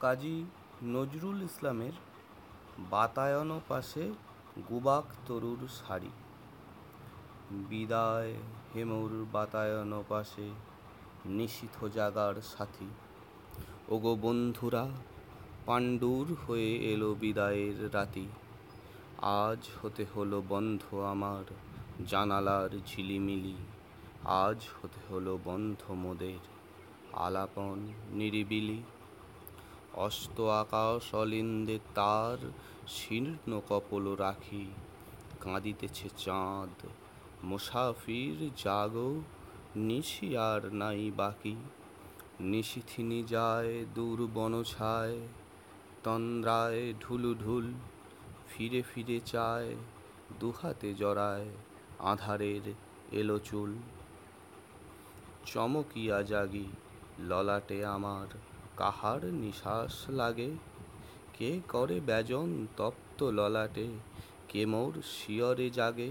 কাজী নজরুল ইসলামের বাতায়ন পাশে গুবাক তরুর শাড়ি। বিদায় হেমুর বাতায়ন পাশে নিশীথ জাগার সাথী। ওগো বন্ধুরা, পাণ্ডুর হয়ে এলো বিদায়ের রাতি। আজ হতে হলো বন্ধ আমার জানালার ঝিলিমিলি। আজ হতে হলো বন্ধ মোদের আলাপন নিরিবিলি। অস্ত আকাশ অলিন্দে তার শীর্ণ কপল রাখি। কাঁদিতেছে চাঁদ। মুসাফির, জাগো, নিশি আর নাই বাকি। নিশিথিনি যায়, দূর বনছায় তন্দ্রায় ঢুলু ঢুল, ফিরে ফিরে চায়, দুহাতে জড়ায় আধারের এলো চুল। চমকিয়া জাগি ললাটে আমার কাহার নিশ্বাস লাগে? কে করে ব্যজন তপ্ত ললাটে? কে মোর শিয়রে জাগে?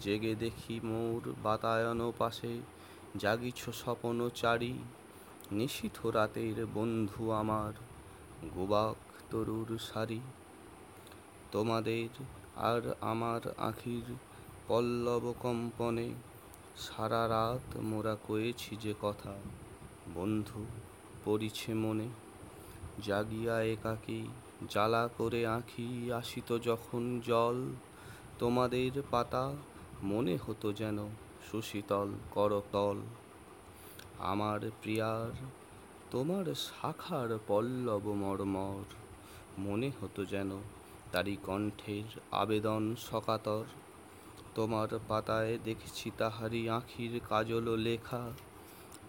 জেগে দেখি মোর বাতায়ন পাশে। জাগিছ স্বপন চারি। নিশীথ রাতের বন্ধু আমার, গোবাক তরুর সারি। তোমাদের আর আমার আখির পল্লব কম্পনে, সারা রাত মোরা কয়েছি যে কথা। বন্ধু পড়িছে মনে। জাগিয়া একাকী জ্বালা করে আঁখি আসিত যখন জল। তোমাদের পাতা মনে হতো যেন সুশীতল, করতল। আমার প্রিয়ার, তোমার শাখার পল্লব মর্মর মনে হতো যেন তারি কণ্ঠের আবেদন সকাতর। তোমার পাতায় দেখেছি তাহারি আঁখির কাজল লেখা।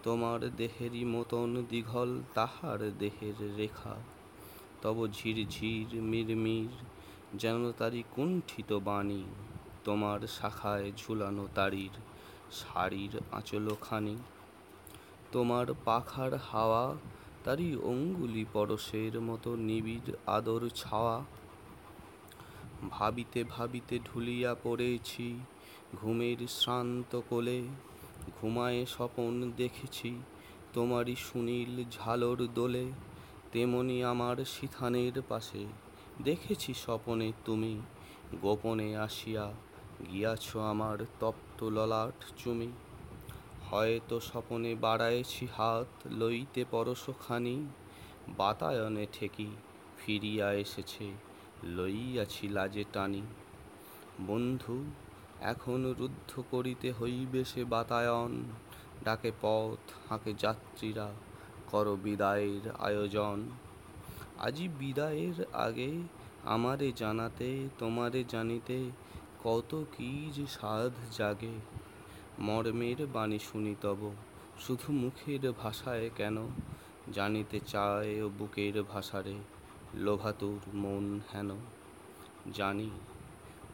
তোমার দেহেরই মতন দীঘল তাহার দেহের রেখা। তব ঝিরঝির মিরমির যেন তারি কুণ্ঠিত বাণী। তোমার শাখায় ঝুলানো তারির শাড়ির আঁচলখানি। তোমার পাখার হাওয়া তারই অঙ্গুলি পরশের মতো নিবিড় আদর ছাওয়া। ভাবিতে ভাবিতে ঢুলিয়া পড়েছি ঘুমের শ্রান্ত কোলে। ঘুমায়ে স্বপন দেখেছি, তোমারই সুনীল ঝালর দোলে, তেমনি আমার সিথানের পাশে। দেখেছি স্বপনে তুমি, গোপনে আসিয়া গিয়াছ আমার তপ্ত ললাট চুমি। হয়তো স্বপনে বাড়ায়েছি হাত, লইতে পরশখানি, বাতায়নে ঠেকি ফিরিয়া এসেছে, লইয়াছি লাজে টানি। বন্ধু এখন রুদ্ধ করিতে হইবে সে বাতায়ন। ডাকে পথ, হাঁকে যাত্রীরা, কর বিদায়ের আয়োজন। আজি বিদায়ের আগে আমারে জানাতে, তোমারে জানিতে কত কি যে সাধ জাগে। মর্মের বাণী শুনি তব, শুধু মুখের ভাষায় কেন? জানিতে চায় বুকের ভাষারে, লোভাতুর মন হেন। জানি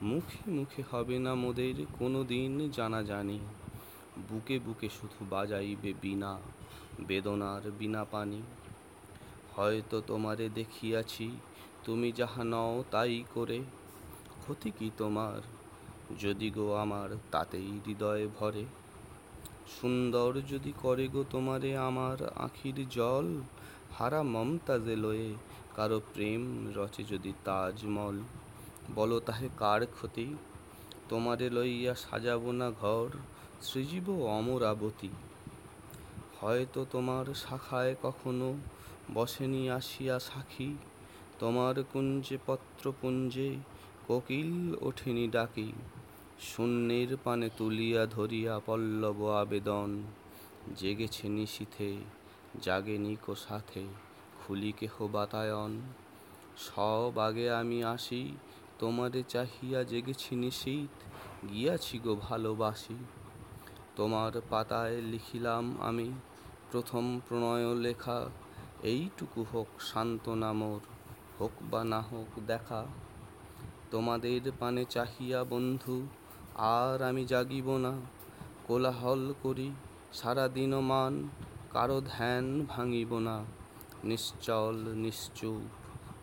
মুখে মুখে হবে না মোদের কোনো দিন জানা জানি। বুকে বুকে শুধু বাজাইবে বিনা, বেদনার বিনা পানি। হয়তো তোমারে দেখিয়াছি, তুমি যাহা নও তাই করে। ক্ষতি কি তোমার? যদি গো আমার তাতেই হৃদয়ে ভরে। সুন্দর যদি করে গো তোমারে আমার আখির জল, হারা মমতাজে লয়ে, কারও প্রেম রচে যদি তাজমল বলো তাহে কার ক্ষতি? তোমারে লইয়া সাজাবো না ঘর, সৃজিব অমরাবতী। হয়তো তোমার শাখায় কখনো বসেনি আসিয়া সাক্ষী তোমার কুঞ্জে পত্রপুঞ্জে কোকিল ওঠেনি ডাকি। শূন্যের পানে তুলিয়া ধরিয়া পল্লব আবেদন, জেগেছে নিশীথে, জাগেনি কো সাথে খুলি কেহ বাতায়ন। সব আগে আমি আসি তোমারে চাহিয়া জেগেছি নিশীথ, গিয়াছি গো ভালোবাসি। তোমার পাতায় লিখিলাম আমি প্রথম প্রণয় লেখা, এইটুকু হোক সান্ত্বনা মোর, হোক বা না হোক দেখা। তোমাদের পানে চাহিয়া বন্ধু, আর আমি জাগিব না। কোলাহল করি সারা মান, কারও ধ্যান ভাঙিব না। নিশ্চল, নিশ্চুপ,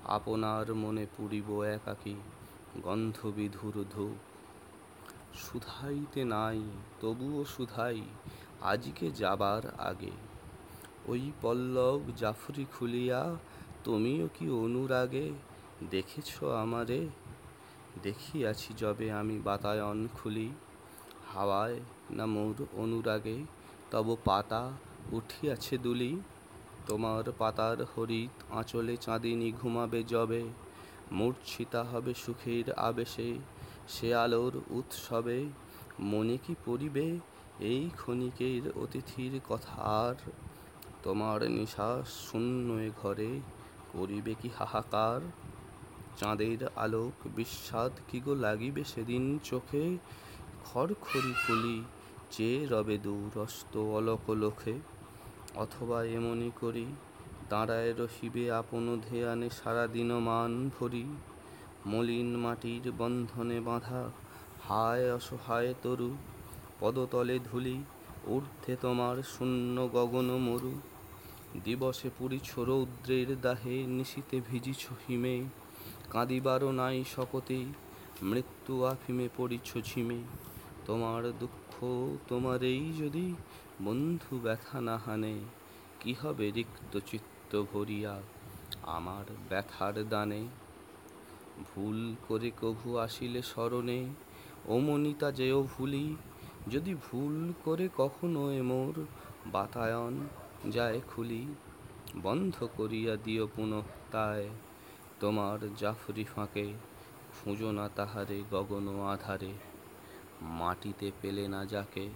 আপনার মনে পুরিব একাকী। গন্ধবিধুর ধূপ শুধাইতে নাই, তবুও শুধাই, আজকে যাবার আগে। ওই পল্লব জাফরি খুলিয়া তুমিও কি অনুরাগে? দেখেছ আমারে? দেখিয়াছি যবে আমি বাতায়ন খুলি। হাওয়ায় না মোর অনুরাগে, তব পাতা উঠিয়াছে দুলি। তোমার পাতার হরিৎ আঁচলে চাঁদিনী ঘুমাবে যবে। মূর্ছিতা হবে সুখের আবেশে, সে আলোর উৎসবে। মনে কি পড়িবে এই ক্ষণিকের অতিথির কথা আর তোমার নিশ্বাস শূন্য ঘরে করিবে কি হাহাকার? চাঁদের আলোক বিস্বাদ কি গো লাগিবে সেদিন চোখে? খড়খড়ি কুলি চেয়ে রবে দূরস্ত অলোক লোকে অথবা এমনি করি দাঁড়ায় রহিবে আপন ধ্যানে সারাদিন মান ভরি, মলিন মাটির বন্ধনে বাঁধা, হায় অসহায় তরু, পদতলে ধুলি, ঊর্ধ্বে তোমার শূন্য গগন মরু। দিবসে পুরিছ রৌদ্রের দাহে, নিশীতে ভিজিছ হিমে, কাঁদিবারও নাই শকতে মৃত্যু আফিমে পড়িছ ঝিমে। তোমার দুঃখ তোমারেই যদি বন্ধু ব্যথা না হানে, কি হবে রিক্ত চিত্ত? ভরিয়া আমার ব্যথার দানে। ভুল করে কভু আসিলে স্মরণে, অমনিতা যেও ভুলি, যদি ভুল করে কখনো এ মোর বাতায়ন যায় খুলি, বন্ধ করিয়া দিও পুনঃ তায়। তোমার জাফরি ফাঁকে খুঁজো না তাহারে গগন আধারে, মাটিতে পেলে না যাকে।